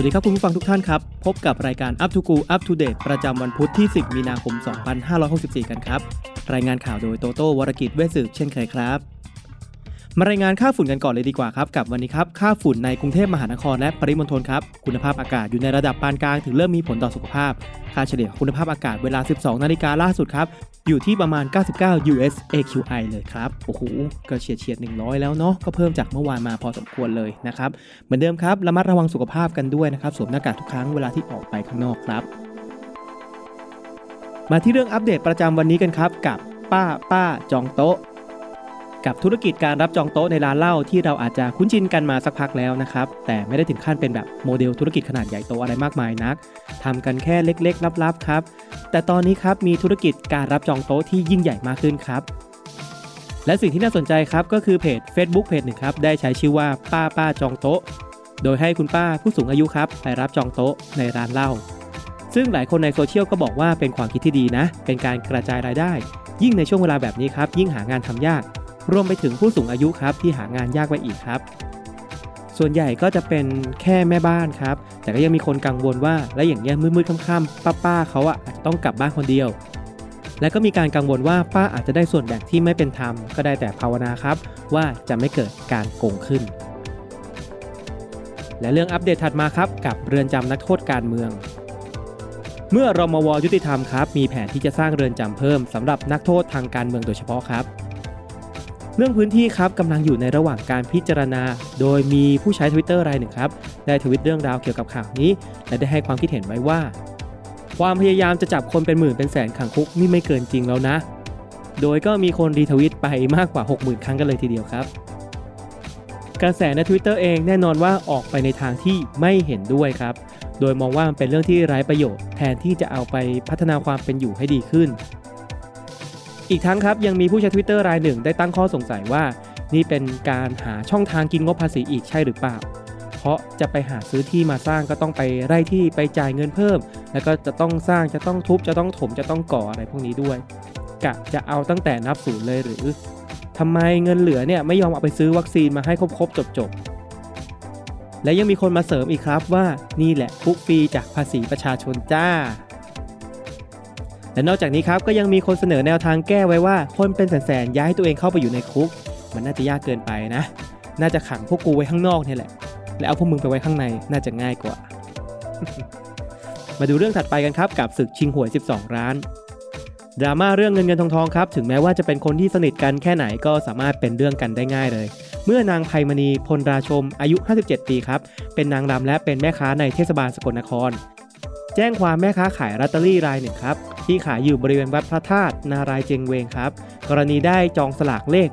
วัสดีครับคุณผู้ฟังทุกท่านครับ พบกับรายการ Up to Go Up to Date ประจำวันพุธที่ 10 มีนาคม 2564 กันครับ รายงานข่าวโดยโตโต้วรกิจเวสืบเช่นเคยครับ มารายงานค่าฝุ่นกันก่อนเลยดีกว่าครับกับวันนี้ครับค่าฝุ่นในกรุงเทพมหานครและปริมณฑลครับคุณภาพอากาศอยู่ในระดับปานกลางถึงเริ่มมีผลต่อสุขภาพ ค่าเฉลี่ยคุณภาพอากาศเวลา 12 นาฬิกาล่าสุดครับอยู่ที่ประมาณ 99 US AQI เลยครับ โอ้โห ก็เฉียดเฉียด 100 แล้วเนาะ ก็เพิ่มจากเมื่อวานมาพอสมควรเลยนะครับ เหมือนเดิมครับ ระมัดระวังสุขภาพกันด้วยนะครับ สวมหน้ากากทุกครั้งเวลาที่ออกไปข้างนอกครับ มาที่เรื่องอัปเดตประจำวันนี้กันครับ กับป้าป้าจองโต๊ะ กับธุรกิจการรับจองโต๊ะในร้านเหล้าที่เราอาจจะคุ้นชินกันมาสักพักแล้วนะครับ แต่ไม่ได้ถึงขั้นเป็นแบบโมเดลธุรกิจขนาดใหญ่โตอะไรมากมายนักทำกันแค่เล็กๆ ลับๆครับ แต่ตอนนี้ครับมีธุรกิจการรับจองโต๊ะที่ยิ่งใหญ่มากขึ้นครับ และสิ่งที่น่าสนใจครับก็คือเพจ Facebook เพจหนึ่งครับได้ใช้ชื่อว่าป้าป้าจองโต๊ะ โดยให้คุณป้าผู้สูงอายุครับไปรับจองโต๊ะในร้านเหล้าซึ่งหลายคนในโซเชียลก็บอกว่าเป็นความคิดที่ดีนะ เป็นการกระจายรายได้ ยิ่งในช่วงเวลาแบบนี้ครับยิ่งหางานทำยาก รวมไปถึงผู้สูงอายุครับที่หางานยากไปอีกครับ ส่วนใหญ่ก็จะเป็นแค่แม่บ้านครับ แต่ก็ยังมีคนกังวลว่าแล้วอย่างเงี้ยมืดๆค่ำๆป้าๆเขาอะอาจจะต้องกลับบ้านคนเดียว และก็มีการกังวลว่าป้าอาจจะได้ส่วนแบ่งที่ไม่เป็นธรรมก็ได้แต่ภาวนาครับ ว่าจะไม่เกิดการโกงขึ้น และเรื่องอัปเดตถัดมาครับกับเรือนจำนักโทษการเมืองเมื่อรมวยุติธรรมครับมีแผนที่จะสร้างเรือนจำเพิ่มสำหรับนักโทษทางการเมืองโดยเฉพาะครับ เรื่องพื้นที่ครับกำลังอยู่ในระหว่างการพิจารณา โดยมีผู้ใช้ Twitter รายหนึ่งครับได้ทวิตเรื่องราวเกี่ยวกับข่าวนี้ และได้ให้ความคิดเห็นไว้ว่า ความพยายามจะจับคนเป็นหมื่นเป็นแสนขังคุกนี่ไม่เกินจริงแล้วนะ โดยก็มีคนรีทวิตไปมากกว่า 60,000 ครั้งกันเลยทีเดียวครับ กระแสใน Twitter เองแน่นอนว่าออกไปในทางที่ไม่เห็นด้วยครับ โดยมองว่ามันเป็นเรื่องที่ไร้ประโยชน์แทนที่จะเอาไปพัฒนาความเป็นอยู่ให้ดีขึ้น อีกทั้งครับยังมีผู้ใช้ Twitter รายหนึ่งได้ตั้งข้อสงสัยว่า นี่เป็นการหาช่องทางกินงบภาษีอีกใช่หรือเปล่า เพราะจะไปหาซื้อที่มาสร้างก็ต้องไปไร่ที่ไปจ่ายเงินเพิ่ม แล้วก็จะต้องสร้างจะต้องทุบจะต้องถมจะต้องก่ออะไรพวกนี้ด้วยกะจะเอาตั้งแต่นับศูนย์เลยหรือทำไมเงินเหลือเนี่ยไม่ยอมเอาไปซื้อวัคซีนมาให้ครบๆจบๆและยังมีคนมาเสริมอีกครับว่านี่แหละคุกฟรีจากภาษีประชาชนจ้า และนอกจากนี้ครับก็ยังมีคนเสนอแนวทางแก้ไว้ว่า คนเป็นแสนๆย้ายตัวเองเข้าไปอยู่ในคุก มันน่าจะยากเกินไปนะ น่าจะขังพวกกูไว้ข้างนอกนี่แหละ แล้วเอาพวกมึงไปไว้ข้างในน่าจะง่ายกว่า มาดูเรื่องถัดไปกันครับกับศึกชิงหวย 12 ร้านดราม่าเรื่องเงินเงินทองทองครับถึงแม้ว่าจะเป็นคนที่สนิทกันแค่ไหนก็สามารถเป็นเรื่องกันได้ง่ายเลย เมื่อนางไพมณีพลราชมอายุ 57 ปีครับ เป็นนางรำและเป็นแม่ค้าในเทศบาลสกลนคร แจ้งความแม่ค้าขายลอตเตอรี่รายหนึ่งครับ ที่ขายอยู่บริเวณวัดพระธาตุนารายเจงเวงครับ กรณีได้จองสลากเลข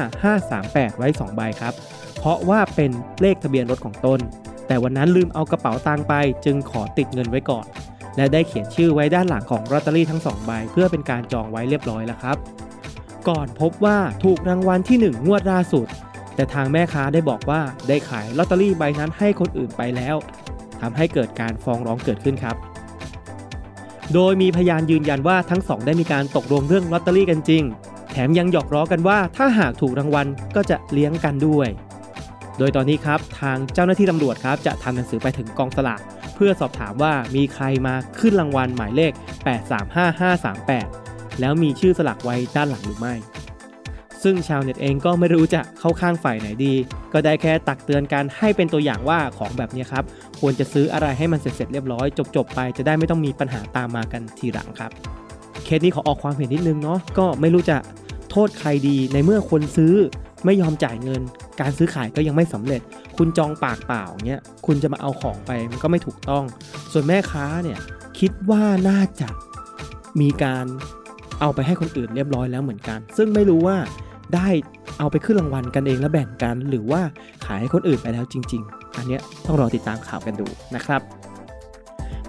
835538 ไว้ 2 ใบครับ เพราะว่าเป็นเลขทะเบียนรถของตน แต่วันนั้นลืมเอากระเป๋าตังค์ไป จึงขอติดเงินไว้ก่อน และได้เขียนชื่อไว้ด้านหลังของลอตเตอรี่ทั้ง 2 ใบ เพื่อเป็นการจองไว้เรียบร้อยแล้วครับ ก่อนพบว่าถูกรางวัลที่ 1 งวดล่าสุดแต่ทางแม่ค้าได้บอกว่าได้ขายลอตเตอรี่ใบนั้นให้คนอื่นไปแล้ว ทำให้เกิดการฟ้องร้องเกิดขึ้นครับ โดยมีพยานยืนยันว่าทั้งสองได้มีการตกลงเรื่องลอตเตอรี่กันจริง แถมยังหยอกล้อกันว่าถ้าหากถูกรางวัลก็จะเลี้ยงกันด้วย โดยตอนนี้ครับทางเจ้าหน้าที่ตำรวจครับจะทำหนังสือไปถึงกองสลากเพื่อสอบถามว่ามีใครมาขึ้นรางวัลหมายเลข 835538 แล้วมีชื่อสลักไว้ด้านหลังหรือไม่ ซึ่งชาวเน็ตเองก็ไม่รู้จะเข้าข้างฝ่ายไหนดี ก็ได้แค่ตักเตือนกันให้เป็นตัวอย่างว่าของแบบนี้ครับ ควรจะซื้ออะไรให้มันเสร็จเรียบร้อยจบๆไปจะได้ไม่ต้องมีปัญหาตามมากันทีหลังครับเคสนี้ขอออกความเห็นนิดนึงเนาะก็ไม่รู้จะโทษใครดีในเมื่อคนซื้อไม่ยอมจ่ายเงิน การซื้อขายก็ยังไม่สำเร็จ คุณจองปากเปล่าเงี้ยคุณจะมาเอาของไปมันก็ไม่ถูกต้อง ส่วนแม่ค้าเนี่ยคิดว่าน่าจะมีการเอาไปให้คนอื่นเรียบร้อยแล้วเหมือนกัน ซึ่งไม่รู้ว่า ได้เอาไปขึ้นรางวัลกันเองแล้วแบ่งกัน หรือว่าขายให้คนอื่นไปแล้วจริง ๆ อันเนี้ยต้องรอติดตามข่าวกันดูนะครับ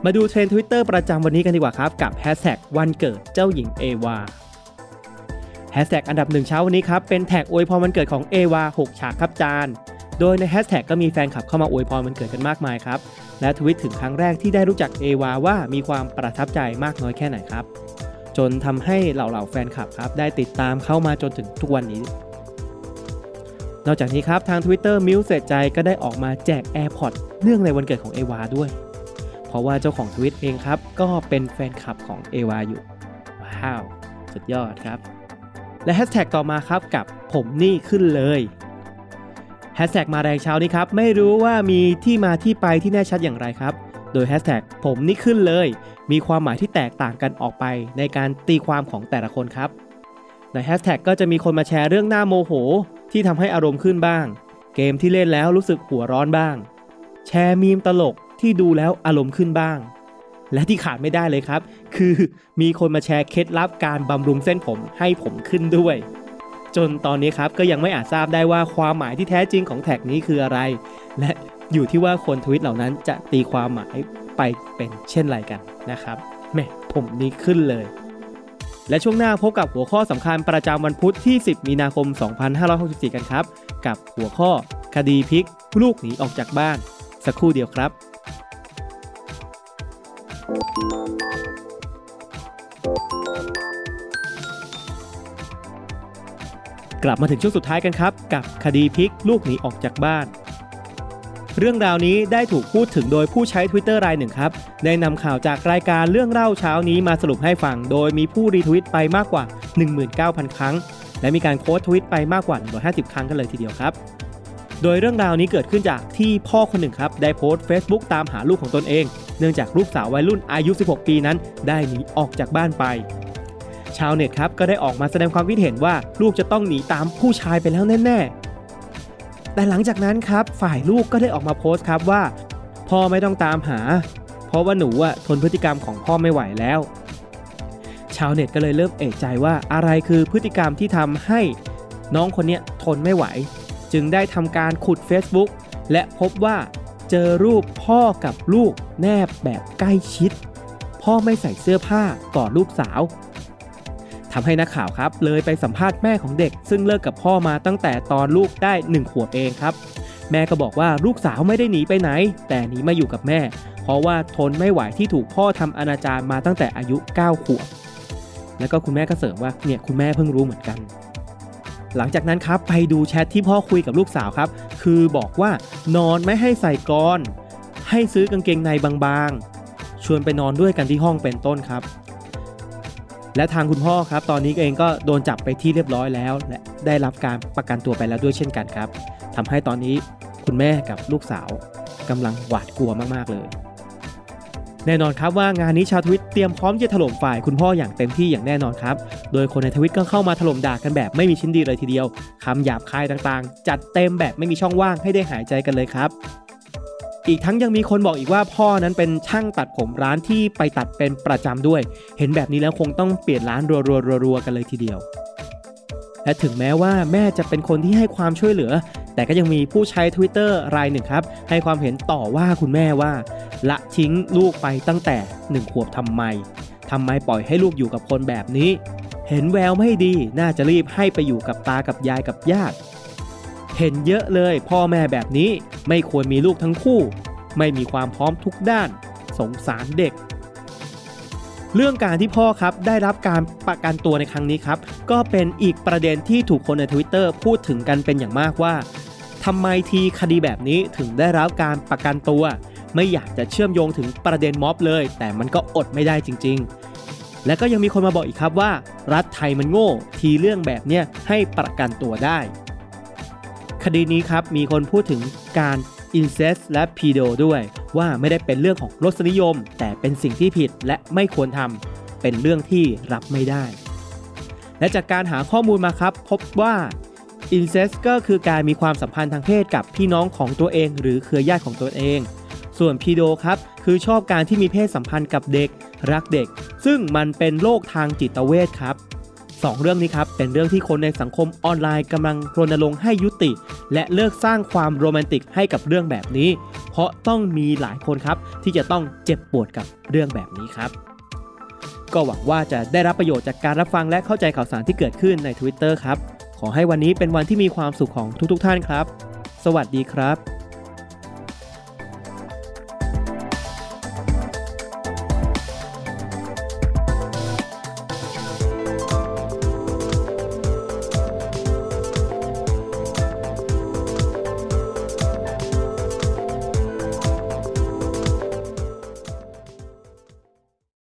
มาดูเทรนด์ Twitter ประจำวันนี้กันดีกว่าครับ กับแฮชแท็กวันเกิดเจ้าหญิงเอวาแฮชแท็กอันดับหนึ่งเช้าวันนี้ครับ เป็นแท็กอวยพรวันเกิดของเอวา6ฉากครับจานโดยในแฮชแท็กก็มีแฟนคลับเข้ามาอวยพรวันเกิดกันมากมายครับ และทวิตถึงครั้งแรกที่ได้รู้จักเอวาว่ามีความประทับใจมากน้อยแค่ไหนครับ จนทำให้เหล่าๆแฟนคลับครับได้ติดตามเข้ามาจนถึงทุกวันนี้ นอกจากนี้ครับทาง Twitter มิวเสร็จใจก็ได้ออกมาแจก AirPods เนื่องในวันเกิดของเอวาด้วย เพราะว่าเจ้าของทวิตเองครับ ก็เป็นแฟนคลับของเอวาอยู่ ว้าว สุดยอดครับ และแฮชแท็กต่อมาครับกับผมนี่ขึ้นเลยแฮชแท็กมาแรงเช้านี้ครับไม่รู้ว่ามีที่มาที่ไปที่แน่ชัดอย่างไรครับ โดยแฮชแท็กผมนี่ขึ้นเลย มีความหมายที่แตกต่างกันออกไปในการตีความของแต่ละคนครับ ในแฮชแท็กก็จะมีคนมาแชร์เรื่องหน้าโมโห ที่ทำให้อารมณ์ขึ้นบ้าง เกมที่เล่นแล้วรู้สึกหัวร้อนบ้าง แชร์มีมตลกที่ดูแล้วอารมณ์ขึ้นบ้าง และที่ขาดไม่ได้เลยครับ คือมีคนมาแชร์เคล็ดลับการบำรุงเส้นผมให้ผมขึ้นด้วย จนตอนนี้ครับก็ยังไม่อาจทราบได้ว่าความหมายที่แท้จริงของแท็กนี้คืออะไร และ อยู่ที่ว่าคนทวิตเหล่านั้นจะตีความหมายไปเป็นเช่นไรกันนะครับแม่ผมนี้ขึ้นเลย และช่วงหน้าพบกับหัวข้อสำคัญประจำวันพุธที่ 10 มีนาคม 2564 กันครับ กับหัวข้อ คดีพลิก ลูกหนีออกจากบ้าน สักครู่เดียวครับ กลับมาถึงช่วงสุดท้ายกันครับ กับคดีพลิก ลูกหนีออกจากบ้าน เรื่องราวนี้ได้ถูกพูดถึงโดยผู้ใช้ Twitter รายหนึ่งครับ ได้นำข่าวจากรายการเรื่องเล่าเช้านี้มาสรุปให้ฟัง โดยมีผู้รีทวิตไปมากกว่า 19,000 ครั้ง และมีการโค้ดทวิตไปมากกว่า 150 ครั้งกันเลยทีเดียวครับ โดยเรื่องราวนี้เกิดขึ้นจากที่พ่อคนหนึ่งครับ ได้โพสต์ Facebook ตามหาลูกของตนเอง เนื่องจากลูกสาววัยรุ่นอายุ 16 ปีนั้น ได้หนีออกจากบ้านไป ชาวเน็ตครับก็ได้ออกมาแสดงความคิดเห็นว่าลูกจะต้องหนีตามผู้ชายไปแล้วแน่ๆ แต่หลังจากนั้นครับ ฝ่ายลูกก็ได้ออกมาโพสต์ครับว่า พ่อไม่ต้องตามหา เพราะว่าหนูอะทนพฤติกรรมของพ่อไม่ไหวแล้ว ชาวเน็ตก็เลยเริ่มเอะใจว่าอะไรคือพฤติกรรมที่ทำให้น้องคนเนี้ยทนไม่ไหว จึงได้ทำการขุด Facebook และพบว่าเจอรูปพ่อกับลูกแนบแบบใกล้ชิด พ่อไม่ใส่เสื้อผ้ากอดลูกสาว ทำให้นักข่าวครับ เลยไปสัมภาษณ์แม่ของเด็ก ซึ่งเลิกกับพ่อมาตั้งแต่ตอนลูกได้หนึ่งขวบเองครับ แม่ก็บอกว่าลูกสาวไม่ได้หนีไปไหน แต่หนีมาอยู่กับแม่ เพราะว่าทนไม่ไหวที่ถูกพ่อทำอนาจารมาตั้งแต่อายุ 9 ขวบ แล้วก็คุณแม่ก็เสริมว่าเนี่ยคุณแม่เพิ่งรู้เหมือนกัน หลังจากนั้นครับไปดูแชทที่พ่อคุยกับลูกสาวครับ คือบอกว่านอนไม่ให้ใส่กรอนให้ซื้อกางเกงในบางๆ ชวนไปนอนด้วยกันที่ห้องเป็นต้นครับ และทางคุณพ่อครับ ตอนนี้เองก็โดนจับไปที่เรียบร้อยแล้ว และได้รับการประกันตัวไปแล้วด้วยเช่นกันครับทำให้ตอนนี้คุณแม่กับลูกสาวกำลังหวาดกลัวมากๆเลย แน่นอนครับว่างานนี้ชาวทวิตเตรียมพร้อมจะถล่มฝ่ายคุณพ่ออย่างเต็มที่อย่างแน่นอนครับ โดยคนในทวิตก็เข้ามาถล่มด่ากันแบบไม่มีชิ้นดีเลยทีเดียวคำหยาบคายต่างๆ จัดเต็มแบบไม่มีช่องว่างให้ได้หายใจกันเลยครับ อีกทั้งยังมีคนบอกอีกว่าพ่อนั้นเป็นช่างตัดผมร้านที่ไปตัดเป็นประจำด้วย เห็นแบบนี้แล้วคงต้องเปลี่ยนร้านรัวๆๆกันเลยทีเดียว และถึงแม้ว่าแม่จะเป็นคนที่ให้ความช่วยเหลือ แต่ก็ยังมีผู้ใช้ Twitter รายหนึ่งครับ ให้ความเห็นต่อว่าคุณแม่ว่า ละทิ้งลูกไปตั้งแต่หนึ่งขวบทำไมทำไมปล่อยให้ลูกอยู่กับคนแบบนี้ เห็นแววไม่ดีน่าจะรีบให้ไปอยู่กับตากับยายกับญาติ เห็นเยอะเลยพ่อแม่แบบนี้ไม่ควรมีลูกทั้งคู่ ไม่มีความพร้อมทุกด้าน สงสารเด็ก เรื่องการที่พ่อครับได้รับการประกันตัวในครั้งนี้ครับ ก็เป็นอีกประเด็นที่ถูกคนใน Twitter พูดถึงกันเป็นอย่างมากว่าทำไมทีคดีแบบนี้ถึงได้รับการประกันตัว ไม่อยากจะเชื่อมโยงถึงประเด็นม็อบเลย แต่มันก็อดไม่ได้จริง ๆ และก็ยังมีคนมาบอกอีกครับว่า รัฐไทยมันโง่ ทีเรื่องแบบเนี้ยให้ประกันตัวได้ คดีนี้ครับมีคนพูดถึงการอินเซสและพีโดด้วย ว่าไม่ได้เป็นเรื่องของรสนิยม แต่เป็นสิ่งที่ผิดและไม่ควรทำเป็นเรื่องที่รับไม่ได้ และจากการหาข้อมูลมาครับ พบว่าอินเซสก็คือการมีความสัมพันธ์ทางเพศกับพี่น้องของตัวเอง หรือเครือญาติของตัวเอง ส่วนพีโดครับคือชอบการที่มีเพศสัมพันธ์กับเด็กรักเด็ก ซึ่งมันเป็นโรคทางจิตเวชครับ สองเรื่องนี้ครับเป็นเรื่องที่คนในสังคมออนไลน์กำลังรณรงค์ให้ยุติ และเลิกสร้างความโรแมนติกให้กับเรื่องแบบนี้เพเพราะต้องมีหลายคนครับที่จะต้องเจ็บปวดกับเรื่องแบบนี้ครับ ก็หวังว่าจะได้รับประโยชน์จากการรับฟังและเข้าใจข่าวสารที่เกิดขึ้นใน Twitter ครับ ขอให้วันนี้เป็นวันที่มีความสุขของทุกๆทท่านครับ สวัสดีครับ